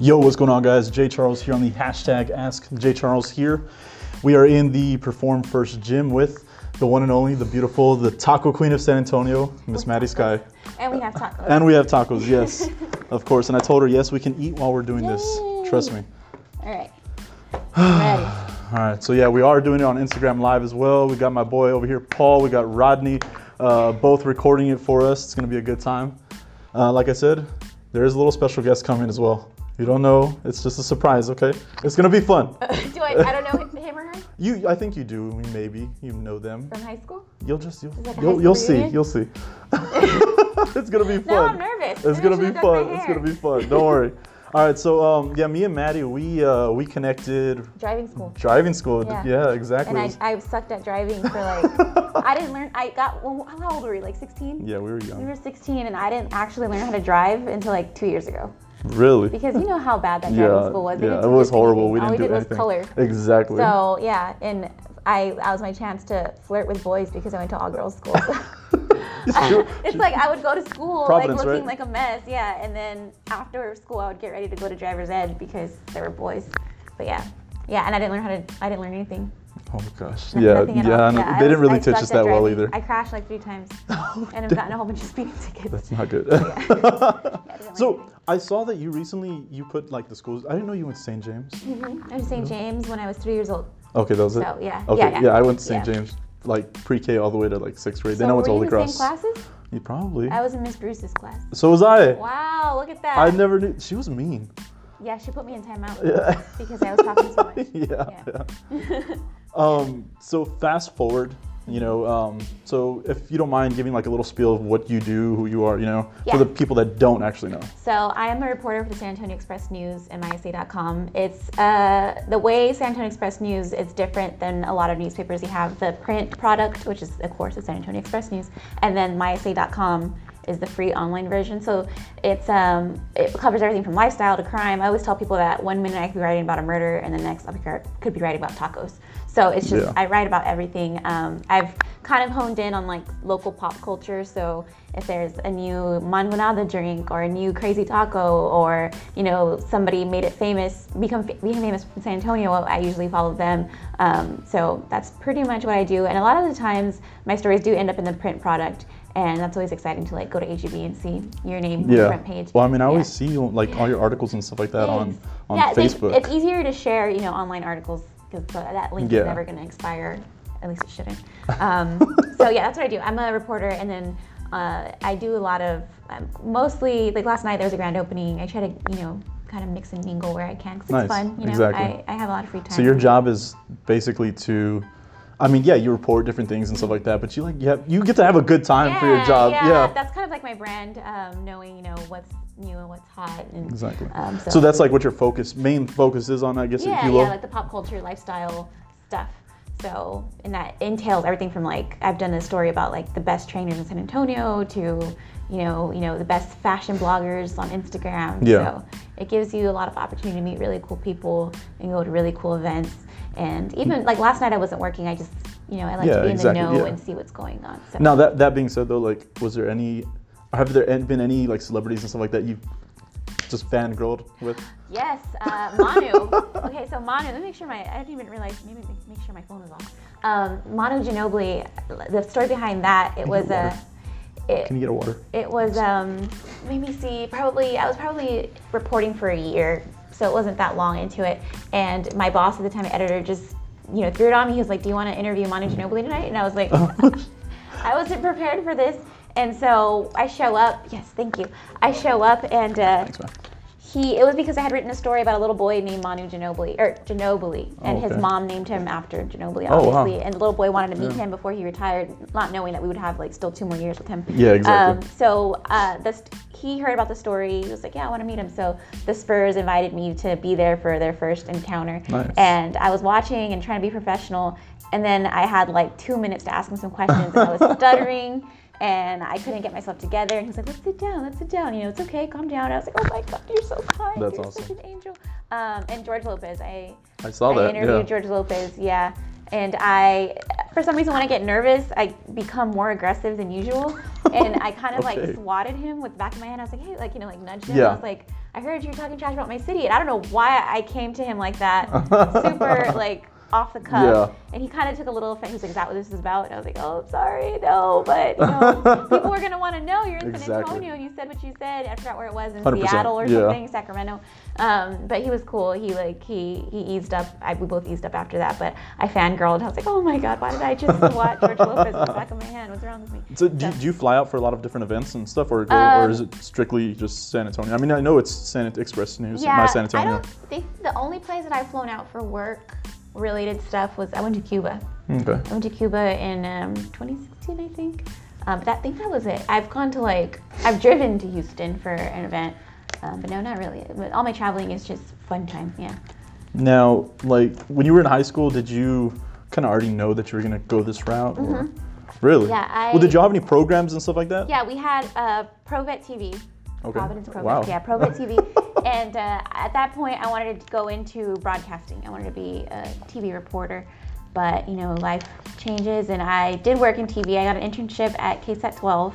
Yo, what's going on, guys? Jay Charles here on the hashtag Ask Jay Charles here. We are in the Perform First gym with the one and only, the beautiful, the Taco Queen of San Antonio, Miss Maddie Sky. And we have tacos. And we have tacos, yes, of course. And I told her, yes, we can eat while we're doing this. Trust me. All right. ready. All right, so yeah, we are doing it on Instagram Live as well. We got my boy over here, Paul. We got Rodney, uh, both recording it for us. It's gonna be a good time. Uh, like I said, there is a little special guest coming as well. You don't know, it's just a surprise, okay? It's gonna be fun. Do I? I don't know him or her You, I think you do. Maybe you know them. from high school. You'll just you'll you'll, you'll see. You'll see. it's gonna be fun. No, I'm nervous. It's Maybe gonna be should've done my fun. It's gonna be fun. Don't worry. All right, so um, yeah, me and Maddie, we uh, we connected Driving school. driving school. Yeah. Yeah, exactly. And I, I sucked at driving for like, I didn't learn, I got, well, how old were we? Like 16? yeah, we were young. We were 16 and I didn't actually learn how to drive until like two years ago. Really? Because you know how bad that driving yeah, school was. Yeah, it was horrible. We All didn't we do did anything. was color. Exactly. So yeah, and I that was my chance to flirt with boys because I went to all girls school. It's it's like I would go to school Providence, like looking right? like a mess, yeah, and then after school I would get ready to go to driver's ed because there were boys. But yeah, yeah, and I didn't learn how to. I didn't learn anything. Oh my gosh. No- Yeah, nothing yeah. no, they didn't really I teach us at that well either. I crashed like three times oh, and I've gotten a whole bunch of speeding tickets. That's not good. I didn't so I saw that you recently you put like the schools. I didn't know you went to St. James. anything. I was St. James when I was three years old. Okay, that was it. So, yeah. Okay, Yeah, yeah. I went to St. Yeah. James like pre-K all the way to like sixth grade. So then I went to were Holy you in the Cross. same classes? You probably. I was in Miss Bruce's class. so was I. Wow, look at that. I never knew. She was mean. Yeah, she put me in timeout Yeah. because I was talking so much. yeah. Yeah. yeah. Um, so fast forward, you know, um, so if you don't mind giving like a little spiel of what you do, who you are, you know, Yeah. for the people that don't actually know. So I am a reporter for the San Antonio Express News and MySA.com. It's uh, the way San Antonio Express News is different than a lot of newspapers. You have the print product, which is of course the San Antonio Express News, and then MySA.com is the free online version. So it's um, it covers everything from lifestyle to crime. I always tell people that one minute I could be writing about a murder, and the next I could be writing about tacos. So it's just Yeah. I write about everything. Um, I've kind of honed in on like local pop culture. So if there's a new mangonada drink or a new crazy taco or you know somebody made it famous, become become famous in San Antonio, I usually follow them. Um, so that's pretty much what I do. And a lot of the times my stories do end up in the print product. And that's always exciting to like go to HEB and see your name on the front page. Well, I mean, I always Yeah. see like all your articles and stuff like that on Thanks. on yeah, it's- Facebook. It's, easier to share, you know, online articles because that link Yeah. is never going to expire. At least it shouldn't. Um, so yeah, that's what I do. I'm a reporter, and then uh, I do a lot of um, mostly like last night there was a grand opening. I try to you know kind of mix and mingle where I can 'cause Nice. it's fun. You know, Exactly. I, I have a lot of free time. so your job is basically to, I mean, yeah, you report different things and stuff like that, but you like you have you get to have a good time for your job. Yeah, Yeah. that's kind of like my brand, um, knowing you know what's new and what's hot. And, Exactly. Um, so, that's like what your focus, main focus is on, I guess, yeah, yeah, like the pop culture lifestyle stuff. So, and that entails everything from like I've done a story about like the best trainers in San Antonio to you know you know the best fashion bloggers on Instagram. Yeah. So it gives you a lot of opportunity to meet really cool people and go to really cool events. And even like last night I wasn't working. I just you know I like Yeah, to be in exactly, the know yeah. and see what's going on. So. Now that that being said, though, like, was there any, have there been any like celebrities and stuff like that you just fangirled with? Yes, uh, Manu. okay, so Manu. Let me make sure my. I didn't even realize. Maybe make- sure my phone is off. Um, Manu Ginobili. The story behind that. It was a. It, Can you get a water? it was um. Let me see. Probably I was probably reporting for a year, so it wasn't that long into it. And my boss at the time, editor, just you know threw it on me. He was like, "Do you want to interview Manu Ginobili tonight?" And I was like. I wasn't prepared for this. And so I show up. Yes, thank you. I show up and uh, Thanks, he. It was because I had written a story about a little boy named Manu Ginobili, or Ginobili, and Oh, his mom named him after Ginobili, obviously. Oh, wow. And the little boy wanted to meet Yeah. him before he retired, not knowing that we would have like still two more years with him. Yeah, exactly. Um, so uh, this, he heard about the story. He was like, "Yeah, I want to meet him." So the Spurs invited me to be there for their first encounter, Nice. and I was watching and trying to be professional. And then I had like two minutes to ask him some questions, and I was stuttering. And I couldn't get myself together. And he was like, let's sit down, let's sit down. You know, it's okay, calm down. I was like, oh my God, you're so kind. That's you're awesome. such an angel. Um, and George Lopez, I, I saw I that. interviewed Yeah. George Lopez, yeah. And I, for some reason, when I get nervous, I become more aggressive than usual. And I kind of Okay. like swatted him with the back of my hand. I was like, hey, like, you know, like nudged him. Yeah. I was like, I heard you're talking trash about my city, and I don't know why I came to him like that, super like off the cuff. Yeah. And he kind of took a little offense. He was like, "Is that what this is about?" And I was like, "Oh, sorry, no, but you know, people are gonna want to know. You're in San Antonio, and you said what you said. I forgot where it was in 100%, Seattle or yeah. something, Sacramento. Um, but he was cool. He like he he eased up. I, we both eased up after that. But I fangirled. I was like, "Oh my God, why did I just watch George Lopez in the back of my hand? What's wrong with me?" So do, do you fly out for a lot of different events and stuff, or go, or Um, is it strictly just San Antonio? I mean, I know it's San Express News, Yeah, my San Antonio. I don't think the only place that I've flown out for work related stuff was I went to Cuba. Okay. I went to Cuba in um, 2016, I think. Um, but I think that was it. I've gone to like I've driven to Houston for an event, um, but no, not really. But All my traveling is just fun time. Yeah. Now, like when you were in high school, did you kind of already know that you were gonna go this route? Really? Mm-hmm. Yeah, I- well, did y'all have any programs and stuff like that? Yeah, we had uh, ProVet TV. Okay. Providence ProVet. Wow. Yeah, ProVet TV. and uh, at that point, I wanted to go into broadcasting. I wanted to be a TV reporter. But, you know, life changes, and I did work in TV. I got an internship at KSAT 12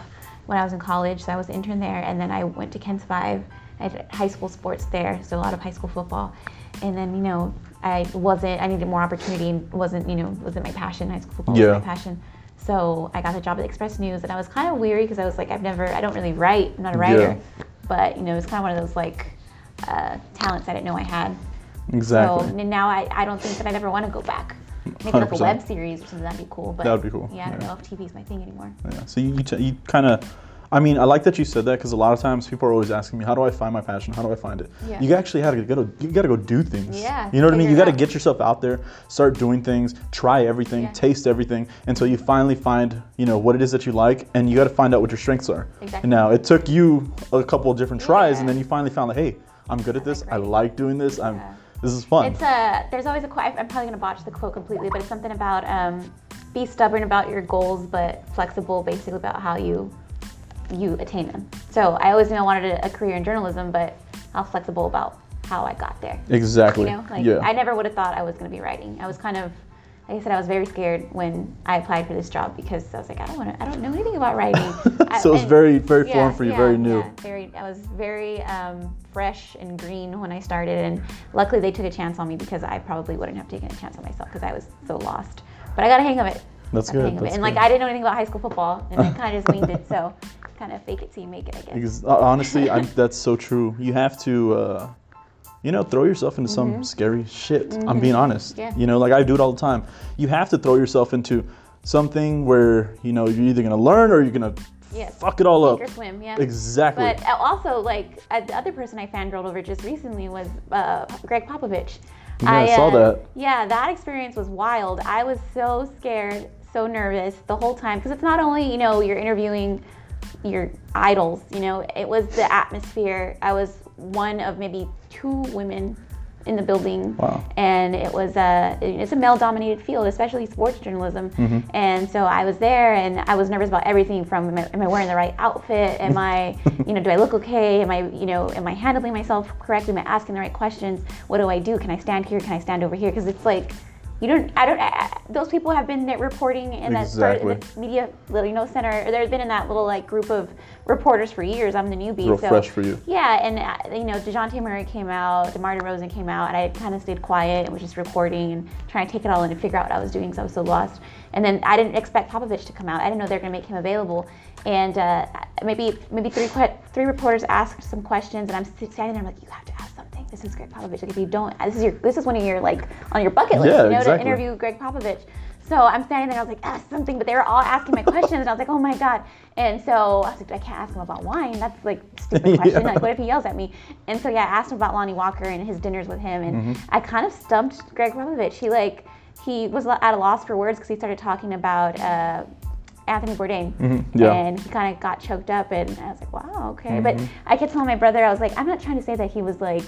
when I was in college, so I was an intern there. And then I went to KENS 5. I did high school sports there, so a lot of high school football. And then, you know, I wasn't, I needed more opportunity, and wasn't, you know, wasn't my passion. High school football Yeah. was my passion. So I got the job at Express News, and I was kind of weary because I was like, I've never, I don't really write. I'm not a writer, but you know, it's kind of one of those like uh, talents I didn't know I had. Exactly. So now I, I don't think that I'd ever want to go back. Maybe like a web series or something that'd be cool. But That would be cool, Yeah, I don't yeah. know if TV's my thing anymore. Yeah. So you, you, t- you kind of, I mean, I like that you said that because a lot of times people are always asking me, how do I find my passion? How do I find it? Yeah. You actually have to go. You got to go do things. Yeah, You know what I mean? You got to get yourself out there, start doing things, try everything, Yeah. taste everything until you finally find, you know, what it is that you like, and you got to find out what your strengths are. Exactly. Now it took you a couple of different tries, and then you finally found like, hey, I'm good at this. I like doing this. I'm. This is fun. It's a. There's always a quote. I'm probably gonna botch the quote completely, but it's something about um, be stubborn about your goals, but flexible, basically about how you you attain them. So I always knew I wanted a, a career in journalism, but how flexible about how I got there. exactly. You know, like yeah. I never would have thought I was going to be writing. I was kind of, like I said, I was very scared when I applied for this job because I was like, I don't want to, I don't know anything about writing. So it's very, very yeah, foreign for you, yeah, very new. Yeah, very. I was very um, fresh and green when I started, and luckily they took a chance on me because I probably wouldn't have taken a chance on myself because I was so lost. But I got a hang of it. That's good, that's And like. I didn't know anything about high school football, and I kind of just winged it. So kind of fake it till you make it, I guess. Because uh, honestly, I, that's so true. You have to, uh, you know, throw yourself into some scary shit. I'm being honest. Mm-hmm. Yeah. You know, like I do it all the time. You have to throw yourself into something where you know you're either gonna learn or you're gonna Yes. fuck it all Sink up. or swim, yeah. Exactly. But uh, also, like uh, the other person I fangirled over just recently was uh, Gregg Popovich. Yeah, I saw that. Yeah, that experience was wild. I was so scared, so nervous the whole time because it's not only you know you're interviewing your idols. You know, it was the atmosphere. I was one of maybe two women in the building, Wow. and it was a it's a male-dominated field, especially sports journalism. Mm-hmm. And so I was there, and I was nervous about everything from am I, am I wearing the right outfit? Am I, you know, do I look okay? Am I, you know, am I handling myself correctly? Am I asking the right questions? What do I do? Can I stand here? Can I stand over here? Because it's like. You don't. I don't. I, those people have been reporting in that Exactly. the media, little, you know, center. Or they've been in that little like group of reporters for years. I'm the newbie. Real so fresh for you. yeah, and uh, you know, Dejounte Murray came out, DeMar DeRozan came out, and I kind of stayed quiet and was just recording and trying to take it all in and figure out what I was doing because I was so lost. And then I didn't expect Popovich to come out. I didn't know they were going to make him available. And uh, maybe maybe three three reporters asked some questions, and I'm standing there. I'm like, you have to ask something. This is Gregg Popovich. Like if you don't, this is your this is one of your like on your bucket list, Yeah, you know, exactly. to interview Gregg Popovich. So I'm standing there, I was like, ask something, but they were all asking my questions, and I was like, oh my god. And so I was like, I can't ask him about wine. That's like stupid question. Yeah. Like, what if he yells at me? And so yeah, I asked him about Lonnie Walker and his dinners with him, and Mm-hmm. I kind of stumped Gregg Popovich. He like he was at a loss for words because he started talking about. Uh, Anthony Bourdain, Mm-hmm. yeah. and he kind of got choked up, and I was like, "Wow, okay." Mm-hmm. But I kept telling my brother, I was like, "I'm not trying to say that he was like,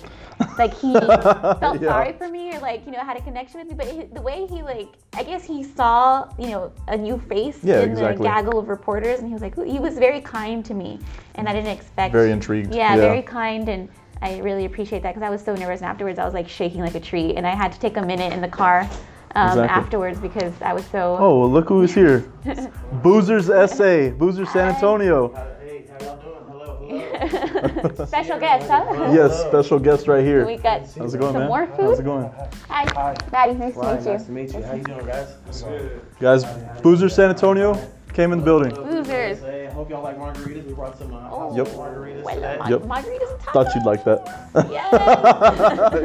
like he felt Yeah. sorry for me or like you know had a connection with me, but it, the way he like, I guess he saw you know a new face Yeah, in exactly. the gaggle of reporters, and he was like, he was very kind to me, and I didn't expect. Very intrigued. Yeah, Yeah. very kind, and I really appreciate that because I was so nervous, and afterwards I was like shaking like a tree, and I had to take a minute in the car. Um, Exactly. Afterwards, because I was so Oh, well, look who's here. Boozers SA, Boozer San Hi. Antonio. Hey, how y'all doing? Hello, hello. Special guest, huh? yes, special guest right here. We got How's it going, some man? more How's it going, Hi, Maddie. Nice Ryan, to nice meet to meet you. How you doing, guys? Good. guys? Boozer San Antonio came in the building. Boozers. Hey, I hope y'all like margaritas. We brought some uh, Oh, Yep. margaritas I today. love Yep. margaritas and tacos. Thought you'd like that. Yes.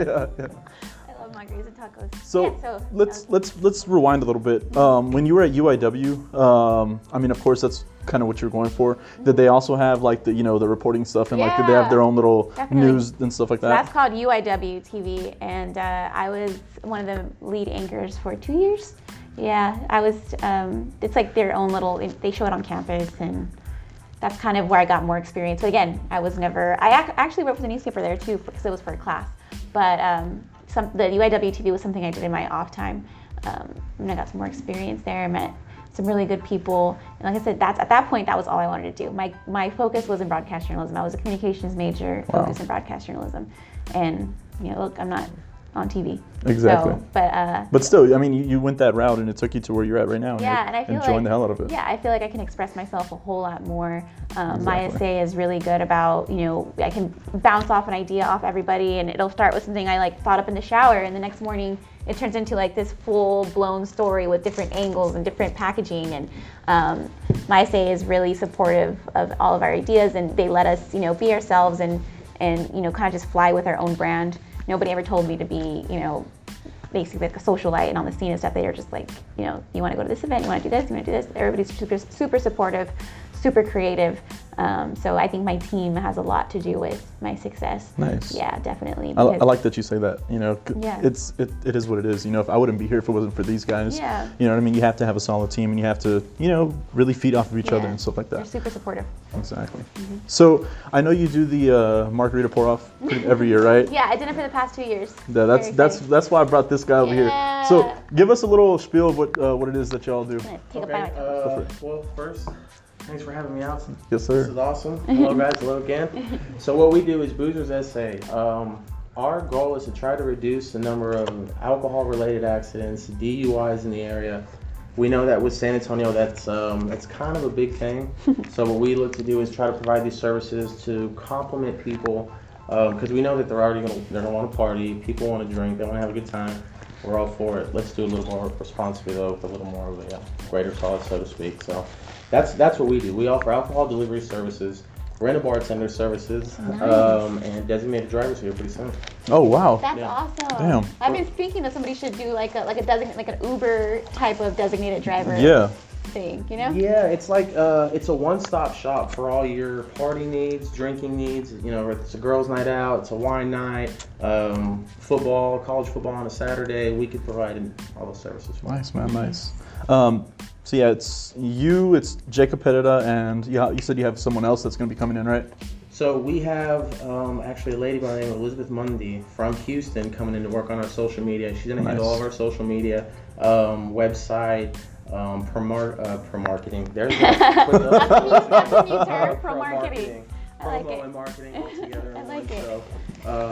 yeah, yeah. I love and tacos. So, yeah, so let's let's let's rewind a little bit. Um, when you were at UIW, um, I mean, of course, that's kind of what you're going for. Did they also have like the you know the reporting stuff and like did they have their own little definitely. news and stuff like So that's called UIW TV, and uh, I was one of the lead anchors for two years. Yeah, I was. Um, it's like their own little. They show it on campus, and that's kind of where I got more experience. But again, I was never. I ac- actually wrote for the newspaper there too because it was for a class. But um, some the UIW TV was something I did in my off time, um, and I got some more experience there. I met some really good people, and like I said, that's at that point that was all I wanted to do. My my focus was in broadcast journalism. I was a communications major, Wow. focused in broadcast journalism, and you know, look, I'm not on TV. Exactly. So, but uh, But still, I mean, you, you went that route and it took you to where you're at right now. and yeah, you're and I feel enjoying like the hell out of it. Yeah, I feel like I can express myself a whole lot more. Um, MySA is really good about you know I can bounce off an idea off everybody, and it'll start with something I like thought up in the shower, and the next morning it turns into like this full blown story with different angles and different packaging. And um, MySA is really supportive of all of our ideas, and they let us you know be ourselves and and you know kind of just fly with our own brand. Nobody ever told me to be you know basically like a socialite and on the scene and stuff. They are just like, you know, you want to go to this event, you want to do this, you want to do this. Everybody's super, super supportive, super creative. Um, so I think my team has a lot to do with my success. Nice. Yeah, definitely. I, I like that you say that. You know, Yeah. it's it, it is what it is. You know, if I wouldn't be here if it wasn't for these guys. Yeah. You know what I mean? You have to have a solid team, and you have to, you know, really feed off of each other and stuff like that. They're that. super supportive. Exactly. Mm-hmm. So I know you do the uh, margarita pour off every year, right? Yeah, I did it for the past two years. Yeah, that's Very that's exciting. that's why I brought this guy over here. So give us a little spiel of what uh, what it is that y'all do. I'm take Okay, a bite. uh, well, first, thanks for having me out. Yes, sir. This is awesome. Hello, guys. Hello again. So what we do is Boozer's SA. Um, our goal is to try to reduce the number of alcohol-related accidents, DUIs in the area. We know that with San Antonio, that's um, that's kind of a big thing. so what we look to do is try to provide these services to complement people, because we know that they're already gonna they're gonna want to party. People want to drink. They want to have a good time. We're all for it. Let's do a little more responsibly though, with a little more of a uh, greater cause, so to speak. So that's that's what we do. We offer alcohol delivery services, rent a bartender services, um, and designated drivers here pretty soon. Oh wow. That's Yeah. awesome. Damn. I've been thinking that somebody should do like a like a designated like an Uber type of designated driver Yeah. thing, you know? Yeah, it's like uh, it's a one-stop shop for all your party needs, drinking needs. You know, if it's a girls' night out, it's a wine night, um, football, college football on a Saturday. We could provide all those services. For. Nice man, nice. Um, so yeah, it's you, it's Jacob Pereda, and yeah, you said you have someone else that's gonna be coming in, right? So we have um, actually a lady by the name of Elizabeth Mundy from Houston coming in to work on our social media. She's gonna handle all of our social media, um, website, um, pro, mar- uh, pro marketing. There's That's a new- that's a new term, pro marketing. I like Promo it. and marketing all together. in I one. like it. So,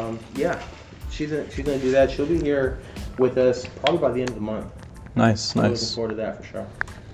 um, yeah, she's gonna, she's gonna do that. She'll be here with us probably by the end of the month. Nice, So Looking nice, forward to that for sure.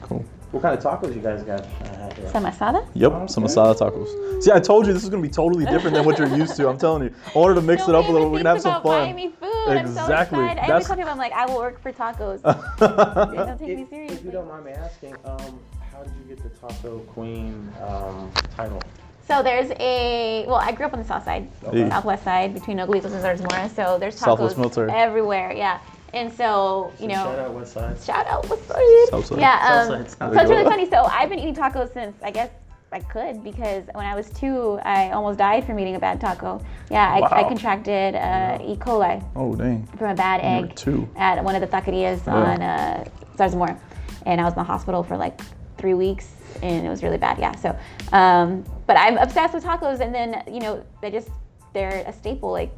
Cool. What kind of tacos you guys got? Uh, here? Some asada? Yep, some asada tacos. See, I told you this is gonna be totally different than what you're used to. I'm telling you. I wanted to mix it up a little. ever We're gonna have some about fun. Buying me food. Exactly. I'm so excited. I That's- always tell people I'm like, I will work for tacos. Don't take me If, if you don't mind me asking, um, how did you get the Taco Queen um, title? So there's a well, I grew up on the south side, Hey. southwest side between Oglitos and Zarzamora. So there's Southwest tacos military. everywhere. Yeah, and so you know, Shout out West Side. shout out what's up? Southside. Yeah, um, Southside. so it's really funny. So I've been eating tacos since I guess I could because when I was two, I almost died from eating a bad taco. Yeah, I, I contracted uh, E. coli Oh dang. from a bad egg two. at one of the taquerias on uh, Zarzamora, and I was in the hospital for like three weeks, and it was really bad. Yeah. So, um, but I'm obsessed with tacos, and then you know they just they're a staple. Like,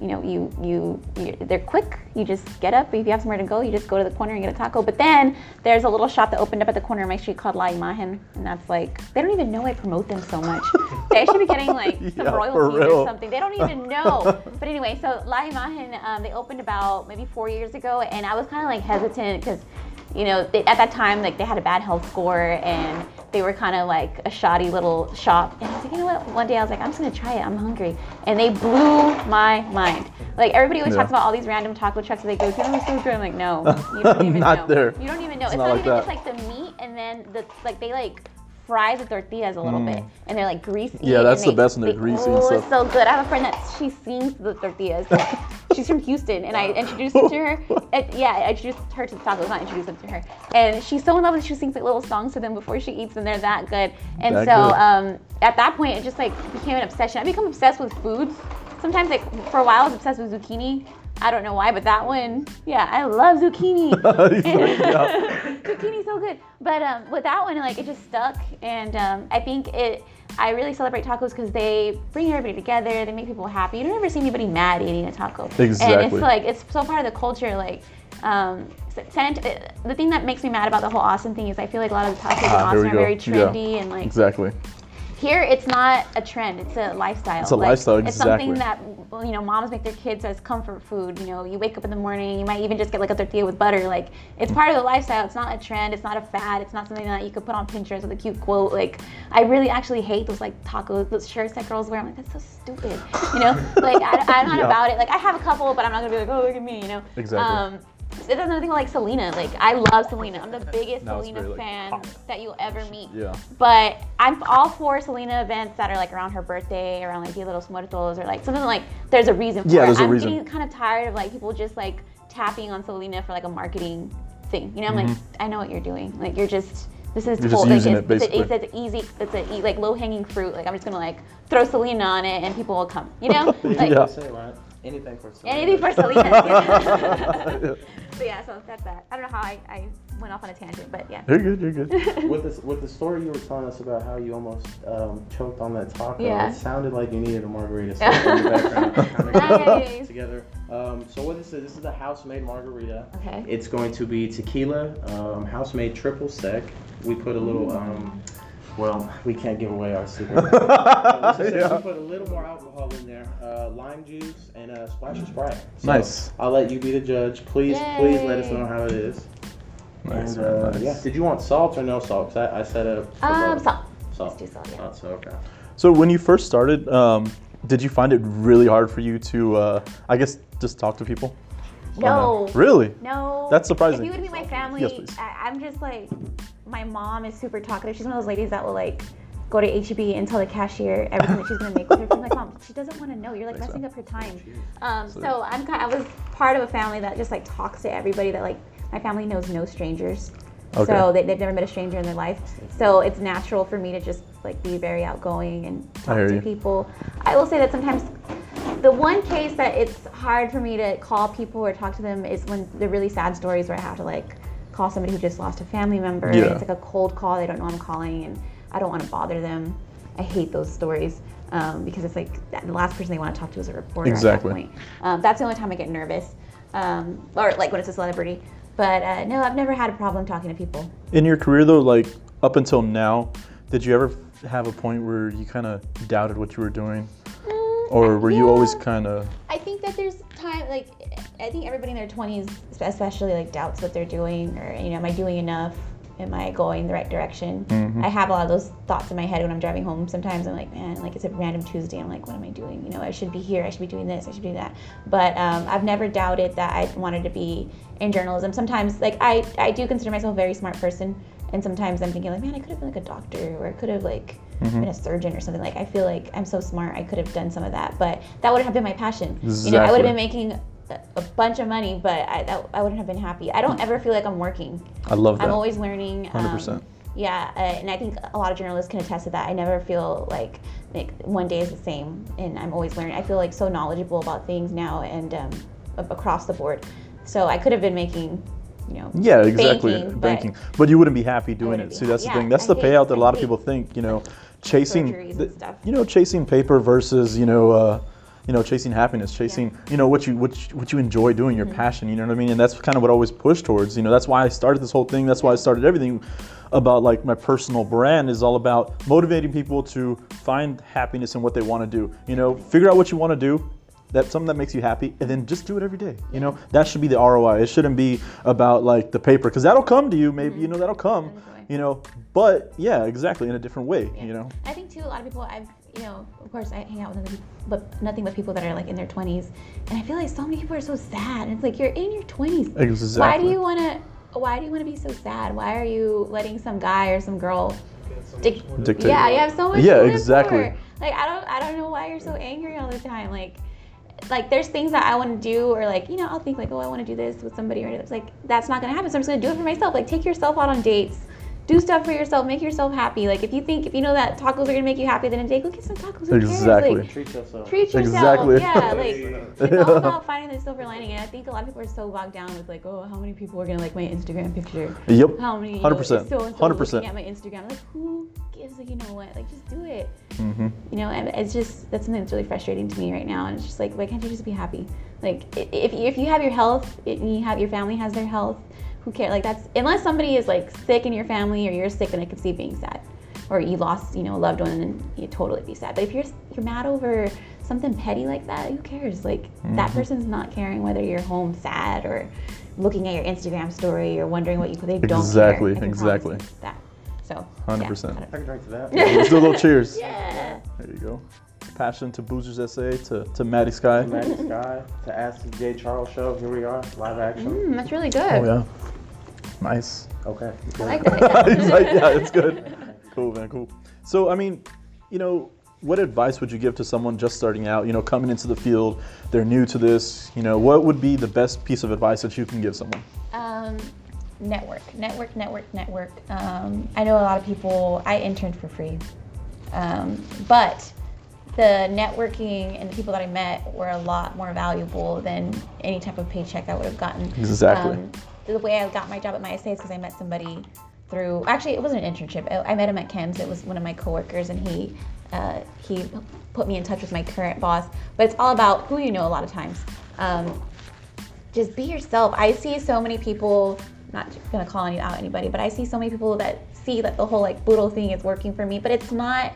you know, you you, you they're quick. You just get up. If you have somewhere to go, you just go to the corner and get a taco. But then there's a little shop that opened up at the corner of my street called La Imagen, and that's like they don't even know I promote them so much. they should be getting like some Yeah, royalties or something. They don't even know. but anyway, so La Imagen, um, they opened about maybe four years ago, and I was kind of like hesitant because you know, they, at that time, like they had a bad health score and they were kind of like a shoddy little shop. And I was like, you know what? One day I was like, I'm just gonna try it. I'm hungry, and they blew my mind. Like everybody always Yeah. talks about all these random taco trucks that they go to. It's so good. I'm like, no, you don't even Not know. there. You don't even know. It's It's, not not, like even that. just like the meat, and then the like they like fry the tortillas a little bit, and they're like greasy. Mm. Yeah, that's the they- best when they're they- greasy and Oh, stuff. it's so good. I have a friend that she sings the tortillas. She's from Houston, and I introduced him to her. And, yeah, I introduced her to the tacos, not introduced them to her. And she's so in love with. She sings like little songs to them before she eats them. They're that good. And That so good. um, at that point, it just like became an obsession. I become obsessed with foods. Sometimes, like for a while, I was obsessed with zucchini. I don't know why, but that one, yeah, I love zucchini. He's like, yeah. Zucchini's so good. But um, with that one, like it just stuck, and um, I think it. I really celebrate tacos because they bring everybody together. They make people happy. You don't ever see anybody mad eating a taco. Exactly. And it's like it's so part of the culture. Like um, San Ant- the thing that makes me mad about the whole Austin thing is I feel like a lot of the tacos in Ah, we Austin are very go. Yeah. trendy and like Exactly. Here, it's not a trend; it's a lifestyle. It's a lifestyle, It's something that you know moms make their kids as comfort food. You know, you wake up in the morning, you might even just get like a tortilla with butter. Like it's part of the lifestyle. It's not a trend. It's not a fad. It's not something that you could put on Pinterest with a cute quote. Like I really actually hate those like tacos, those shirts that girls wear. I'm like, that's so stupid. You know, like I, I'm not Yeah. about it. Like I have a couple, but I'm not gonna be like, oh look at me. You know. Exactly. Um, it does nothing like Selena. Like I love Selena. I'm the biggest Now Selena very, like, fan pop. that you'll ever meet. Yeah. But I'm all for Selena events that are like around her birthday, around like Dia de los Muertos, or like something like there's a reason for Yeah, there's it. there's a I'm reason. getting kind of tired of like people just like tapping on Selena for like a marketing thing. You know, I'm like, I know what you're doing. Like you're just this is Mm-hmm. You're just cool. like, it's, it, basically. It's, a, it's, a easy, it's a e- like low hanging fruit. Like I'm just gonna like throw Selena on it and people will come. You know, like Yeah. Say, right? Anything for Selena. anything for Selena. Yeah. so yeah, so that's that. I don't know how I, I went off on a tangent, but yeah. You're good. You're good. With this, with the story you were telling us about how you almost um, choked on that taco, Yeah. it sounded like you needed a margarita so in the background. Kind of Nice. together. Um, so what this is, this is a house-made margarita. Okay. It's going to be tequila, um, house-made triple sec. We put a little, um, well, we can't give away our secret. Uh, let's just say Yeah. We put a little more alcohol in there, uh, lime juice, and a splash of Sprite. So Nice. I'll let you be the judge. Please, please let us know how it is. Nice, And, uh, nice. Yeah. Did you want salt or no salt? 'Cause I, I said a. Um, salt. Salt. Let's do salt, yeah. Oh, so okay. So when you first started, um, did you find it really hard for you to, uh, I guess, just talk to people? Or No. Really? No. That's surprising. If you would meet my family, Yes, please. I, I'm just like, my mom is super talkative. She's one of those ladies that will like go to HEB and tell the cashier everything that she's gonna make with her. I'm like, mom, she doesn't want to know. You're like Thanks, messing man. up her time. Um, so I'm kind. I was part of a family that just like talks to everybody. That like my family knows no strangers. Okay. So they, they've never met a stranger in their life. So it's natural for me to just like be very outgoing and talk to you. people. I will say that sometimes the one case that it's hard for me to call people or talk to them is when the really sad stories where I have to like call somebody who just lost a family member. Yeah. It's like a cold call. They don't know I'm calling, and I don't want to bother them. I hate those stories um, because it's like the last person they want to talk to is a reporter. Exactly. At that point. Um, that's the only time I get nervous, um, or like when it's a celebrity. But uh, no, I've never had a problem talking to people. In your career, though, like up until now, did you ever have a point where you kind of doubted what you were doing, or were you always kind of? I think that there's time, like, I think everybody in their 20s, especially, like, doubts what they're doing, or, you know, am I doing enough? Am I going the right direction? Mm-hmm. I have a lot of those thoughts in my head when I'm driving home. Sometimes I'm like, man, like it's a random Tuesday. I'm like, what am I doing? You know, I should be here. I should be doing this. I should do that. But um, I've never doubted that I wanted to be in journalism. Sometimes, like, I, I do consider myself a very smart person. And sometimes I'm thinking, like, man, I could have been like a doctor, or I could have, like, Mm-hmm. been a surgeon or something. Like, I feel like I'm so smart. I could have done some of that. But that wouldn't have been my passion. You know, I would have been making a, bunch of money, but I, that, I wouldn't have been happy. I don't ever feel like I'm working. I love that. I'm always learning. um, 100%. yeah, uh, and I think a lot of journalists can attest to that. I never feel like like one day is the same, and I'm always learning. I feel like so knowledgeable about things now and um, across the board. So I could have been making, you know, Yeah, exactly. banking, Banking, but- but, you wouldn't be happy doing it. See, that's the thing. That's I the payout that a lot of people think. You know, chasing, the- you know, chasing paper versus you know, uh, you know, chasing happiness, chasing you know what you what you, what you enjoy doing, Mm-hmm. your passion. You know what I mean? And that's kind of what I always push towards. You know, that's why I started this whole thing. That's why I started everything about like my personal brand is all about motivating people to find happiness in what they want to do. You know, figure out what you want to do that's something that makes you happy, and then just do it every day. You know, that should be the ROI. It shouldn't be about like the paper, because that'll come to you. Maybe you mm-hmm. know that'll come. In a different way. You know, but yeah, exactly in a different way. Yeah. You know, I think too. A lot of people I've you know, of course, I hang out with other people, but nothing but people that are like in their 20s, and I feel like so many people are so sad. And it's like you're in your 20s. exactly. Why do you want to? Why do you want to be so sad? Why are you letting some guy or some girl? Dic- Dictate. yeah, you have so much. Yeah, exactly. for. Like I don't, I don't know why you're so angry all the time. Like, like there's things that I want to do, or like you know, I'll think like, oh, I want to do this with somebody, or it's like that's not gonna happen. So I'm just gonna do it for myself. Like, take yourself out on dates. Do stuff for yourself. Make yourself happy. Like if you think if you know that tacos are gonna make you happy, then a day go get some tacos. Who cares? Exactly. Like, Treat yourself. treat yourself. Exactly. Yeah, like it's all about finding the silver lining. And I think a lot of people are so bogged down with like, oh, how many people are gonna like my Instagram picture? Yep. How many? 100%. So 100%. looking at my Instagram. Like, who gives a you know what? Like, just do it. Mm-hmm. You know, and it's just that's something that's really frustrating to me right now. And it's just like, why can't you just be happy? Like, i- if if you have your health, and you have your family has their health, who cares? Like, that's unless somebody is like sick in your family or you're sick, then I could see being sad, or you lost you know a loved one, and you totally be sad. But if you're you're mad over something petty like that, who cares? Like that person's not caring whether you're home sad or looking at your Instagram story or wondering what you they don't care. Exactly, I exactly. That. So. 100%. I can drink to that. Let's do a little cheers. yeah. There you go. Passion to Boozers SA to, to Maddie Sky. Magic Sky to Ask the J Charles show. Here we are, live action. Mm, that's really good. Oh yeah. Nice. Okay. I like that. He's like, yeah, it's good. Cool, man, cool. So, I mean, you know, what advice would you give to someone just starting out, you know, coming into the field, they're new to this, you know, what would be the best piece of advice that you can give someone? Um, network, network, network, network. Um, I know a lot of people. I interned for free, um, but the networking and the people that I met were a lot more valuable than any type of paycheck I would have gotten. Exactly. Um, the way I got my job at MySA is because I met somebody through. Actually, it wasn't an internship. I, I met him at KENS. It was one of my coworkers, and he uh, he put me in touch with my current boss. But it's all about who you know. A lot of times. Um, just be yourself. I see so many people, not gonna call any out anybody, but I see so many people that see that the whole like boodle thing is working for me, but it's not.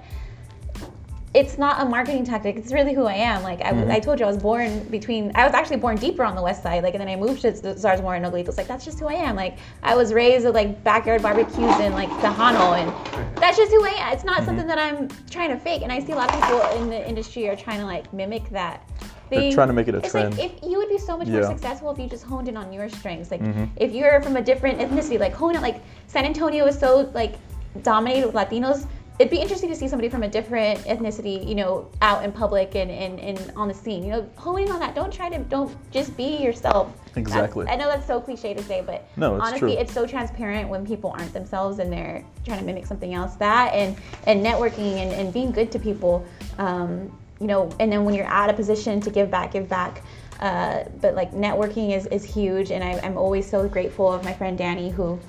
It's not a marketing tactic. It's really who I am. Like I, was- I told you, I was born between. I was actually born deeper on the west side. Like, and then I moved to Zarzamora and Oglethorpe. Like that's just who I am. Like I was raised with like backyard barbecues and like Tejano, and that's just who I am. It's not something that I'm trying to fake. And I see a lot of people in the industry are trying to like mimic that. They're Thing. trying to make it a it's trend. Like if you would be so much more successful if you just honed in on your strengths. Like Mm-hmm. if you're from a different ethnicity, like hone it. Like San Antonio is so like dominated with Latinos. It'd be interesting to see somebody from a different ethnicity, you know, out in public and, and, and on the scene. You know, hone in on that. Don't try to don't just be yourself. That's- Exactly. I know that's so cliche to say, but No, it's honestly, true. it's so transparent when people aren't themselves and they're trying to mimic something else. That and and networking and, and being good to people. Um, you know, and then when you're at a position to give back, give back. Uh, but like networking is, is huge, and I, I'm always so grateful of my friend Danny who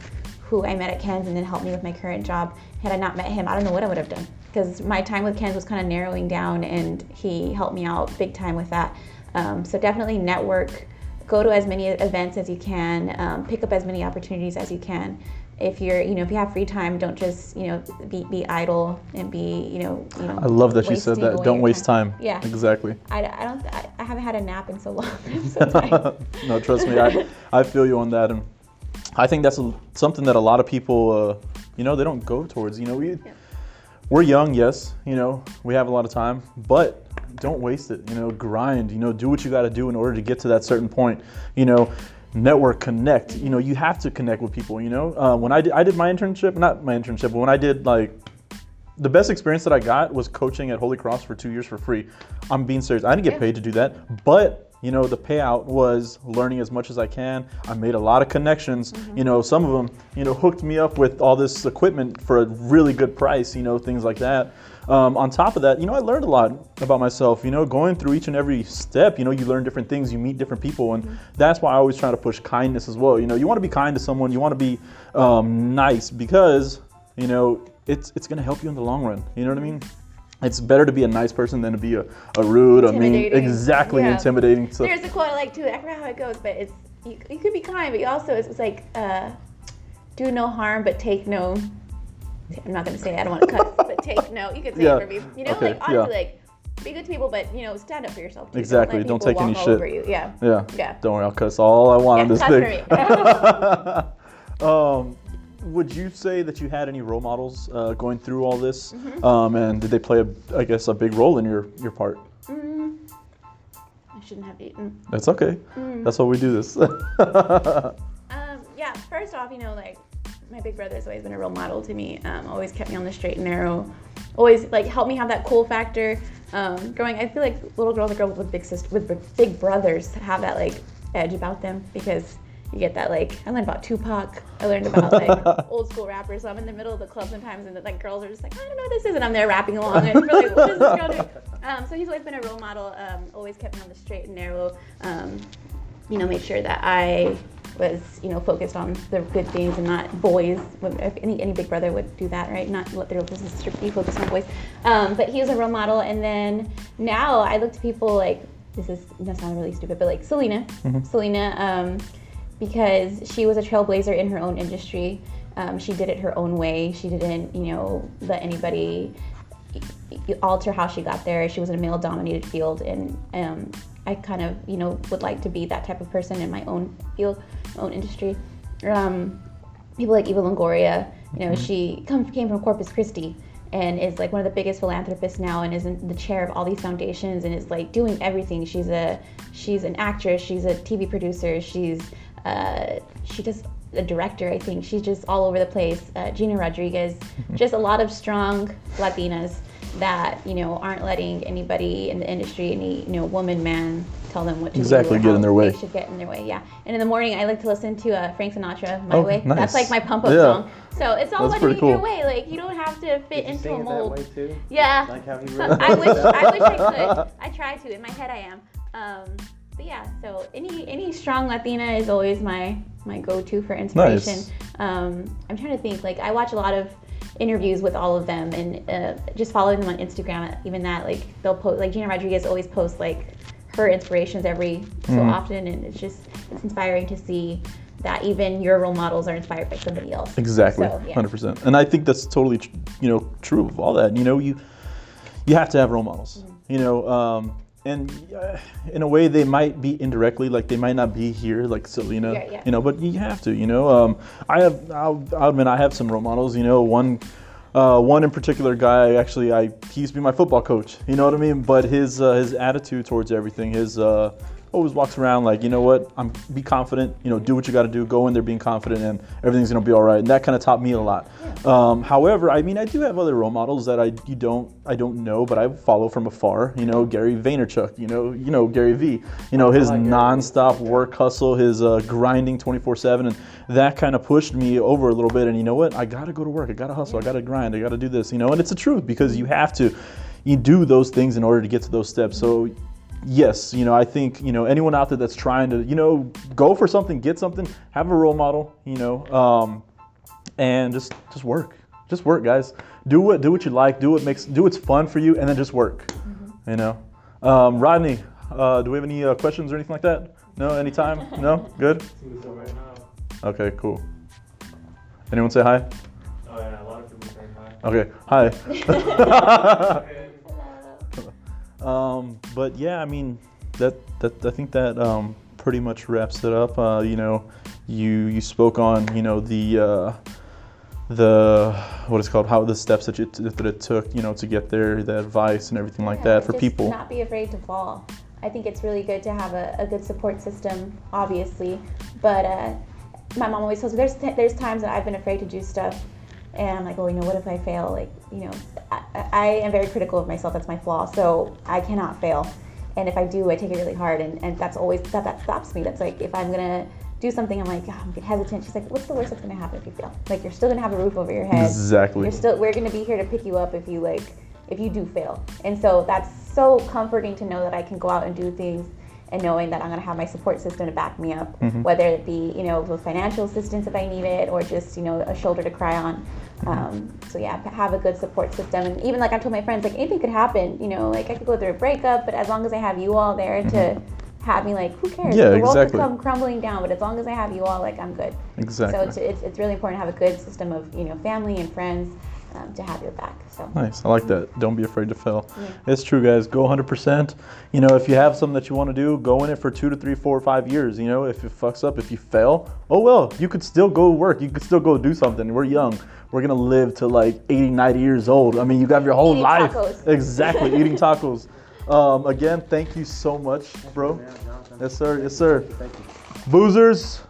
who I met at KENS and then helped me with my current job. Had I not met him, I don't know what I would have done because my time with KENS was kind of narrowing down, and he helped me out big time with that. Um, so definitely network. Go to as many events as you can. Um, pick up as many opportunities as you can. If you're, you know, if you have free time, don't just, you know, be, be idle and be, you know, you know. I love that you said that. Don't waste time. Yeah. Exactly. I, I don't. I, I haven't had a nap in so long. I'm so tired. no, trust me, I, I feel you on that, and I think that's a, something that a lot of people, uh, you know, they don't go towards. You know, we we're young, yes, you know, we have a lot of time, but don't waste it. You know, grind. You know, do what you got to do in order to get to that certain point. You know. Network, connect. You know, you have to connect with people. You know, uh, when I did, I did my internship, not my internship, but when I did like the best experience that I got was coaching at Holy Cross for two years for free. I'm being serious. I didn't get paid to do that, but you know the payout was learning as much as I can. I made a lot of connections. You know, some of them, you know, hooked me up with all this equipment for a really good price. You know, things like that. Um, on top of that, you know, I learned a lot about myself. You know, going through each and every step, you know, you learn different things, you meet different people, and that's why I always try to push kindness as well. You know, you want to be kind to someone, you want to be um, nice because you know it's it's gonna help you in the long run. You know what I mean? It's better to be a nice person than to be a, a rude, a mean, exactly Yeah. intimidating. So There's a quote I like too. I forgot how it goes, but it's you, you could be kind, but you also it's, it's like uh, do no harm, but take no. I'm not gonna say. I don't want to cut, but take no. You could say Yeah. it for me. You know, Okay, like honestly, yeah. like be good to people, but you know, stand up for yourself. Too. Exactly, let don't take any shit. Over you. Yeah. Yeah. Yeah. Don't worry, I'll cuss all I want on Yeah, this cuss thing. um, would you say that you had any role models uh, going through all this? Mm-hmm. Um, and did they play, a, I guess, a big role in your, your part? Mm, I shouldn't have eaten. That's okay. Mm. That's why we do this. Um, yeah, first off, you know, like my big brother's always been a role model to me. Um, always kept me on the straight and narrow. Always like helped me have that cool factor. Um, growing, I feel like little girls and girls with big sister, with big brothers have that like edge about them because you get that like I learned about Tupac. I learned about like old school rappers. So I'm in the middle of the club sometimes, and the, like girls are just like, I don't know what this is, and I'm there rapping along, and we're like, what is this girl doing? Um, so he's always been a role model. Um, always kept me on the straight and narrow. Um, you know, make sure that I was, you know, focused on the good things and not boys. If any, any big brother would do that, right? Not let their sister strictly focused on boys. Um, but he was a role model. And then now I look to people like, this is, that sounds really stupid, but like Selena. Selena, um, because she was a trailblazer in her own industry. Um, she did it her own way. She didn't, you know, let anybody alter how she got there. She was in a male dominated field, and um, I kind of, you know, would like to be that type of person in my own field, my own industry. Um, people like Eva Longoria, you know, she come, came from Corpus Christi and is like one of the biggest philanthropists now and is in the chair of all these foundations and is like doing everything. She's a she's an actress, she's a TV producer, she's uh, she just a director, I think. She's just all over the place. Uh, Gina Rodriguez, just a lot of strong Latinas that you know aren't letting anybody in the industry, any you know woman, man, tell them what to Exactly, do. or get in their way. They should get in their way, yeah. And in the morning, I like to listen to uh, Frank Sinatra, "My Oh, Way." nice. That's like my pump up Yeah. song. So it's all That's about pretty getting your way. Like you don't have to fit Did you into sing a it that mold. way too? Yeah. Like how he really I wish I wish I could. could. I try to. In my head, I am. Um, but yeah, so any any strong Latina is always my my go-to for inspiration. Nice. Um, I'm trying to think. Like I watch a lot of interviews with all of them, and uh, just following them on Instagram. Even that, like they'll post. Like Gina Rodriguez always posts like her inspirations every so Mm-hmm. often, and it's just it's inspiring to see that even your role models are inspired by somebody else. Exactly, So, yeah. hundred percent. And I think that's totally, tr- you know, true of all that. You know, you you have to have role models. Mm-hmm. You know, um, and uh, in a way, they might be indirectly, like they might not be here, like Selena. Yeah, yeah. You know, but you have to. You know, um, I have. I'll, I'll admit, I have some role models. You know, one. Uh, one in particular guy, actually, I he used to be my football coach. You know what I mean? But his uh, his attitude towards everything, his uh, always walks around like, you know what? I'm be confident. You know, do what you got to do. Go in there being confident, and everything's gonna be all right. And that kind of taught me a lot. Um, however, I mean, I do have other role models that I you don't I don't know, but I follow from afar. You know, Gary Vaynerchuk. You know, you know Gary V. You know his like nonstop work hustle, his uh, grinding 24/7, and that kind of pushed me over a little bit. And you know what? I gotta go to work. I gotta hustle. I gotta grind. I gotta do this. You know, and it's the truth because you have to. You do those things in order to get to those steps. So yes, you know, I think, you know, anyone out there that's trying to, you know, go for something, get something, have a role model, you know, um, and just just work. Just work, guys. Do what do what you like, do what makes do what's fun for you and then just work. You know. Um, Rodney, uh, do we have any uh, questions or anything like that? No, anytime? No? Good? Okay, cool. Anyone say hi? Oh yeah, a lot of people saying hi. Okay, hi. Um, but yeah, I mean, that that I think that um, pretty much wraps it up. Uh, you know, you you spoke on you know the uh, the what is called how the steps that you that it took you know to get there, the advice and everything like that for people. Not be afraid to fall. I think it's really good to have a, a good support system, obviously. But uh, my mom always tells me there's there's times that I've been afraid to do stuff, and I'm like, oh, you know, what if I fail? Like, you know, I, I am very critical of myself. That's my flaw. So I cannot fail. And if I do, I take it really hard, and, and that's always that that stops me. That's like if I'm gonna do something, I'm like, oh, I'm hesitant. She's like, what's the worst that's gonna happen if you fail? Like, you're still gonna have a roof over your head. Exactly. You're still we're gonna be here to pick you up if you like if you do fail. And so that's so comforting to know that I can go out and do things and knowing that I'm gonna have my support system to back me up, Mm-hmm. whether it be you know with financial assistance if I need it or just you know a shoulder to cry on. Um, so yeah, have a good support system. And even like I told my friends, like anything could happen. You know, like I could go through a breakup, but as long as I have you all there to have me, like who cares? Mm-hmm. Yeah, the world exactly. could come crumbling down, but as long as I have you all, like I'm good. Exactly. So it's, it's, it's really important to have a good system of you know family and friends um, to have your back. So Nice. I like that. Don't be afraid to fail. Yeah. It's true, guys. Go 100%. You know, if you have something that you want to do, go in it for two to three, four, five years. You know, if it fucks up, if you fail, oh well, you could still go work. You could still go do something. We're young. We're going to live to like 80, 90 years old. I mean, you got your whole Eating life. tacos. Exactly. eating tacos. Um, again, thank you so much, bro. Yeah, Jonathan. Yes, sir. Yes, sir. Thank you. Boozers,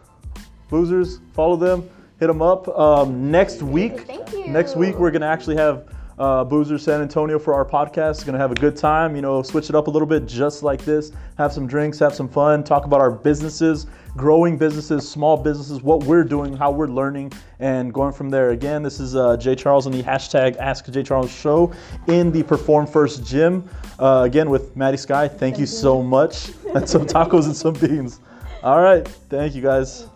boozers, follow them, hit them up. Um, next week, Thank you. next week we're gonna actually have uh, Boozer's San Antonio for our podcast. Gonna have a good time. You know, switch it up a little bit, just like this. Have some drinks, have some fun, talk about our businesses, growing businesses, small businesses, what we're doing, how we're learning, and going from there. Again, this is uh, Jay Charles on the hashtag Ask Jay Charles Show in the Perform First Gym. Uh, again with Maddie Sky. Thank you so much. And some tacos and some beans. All right. Thank you guys.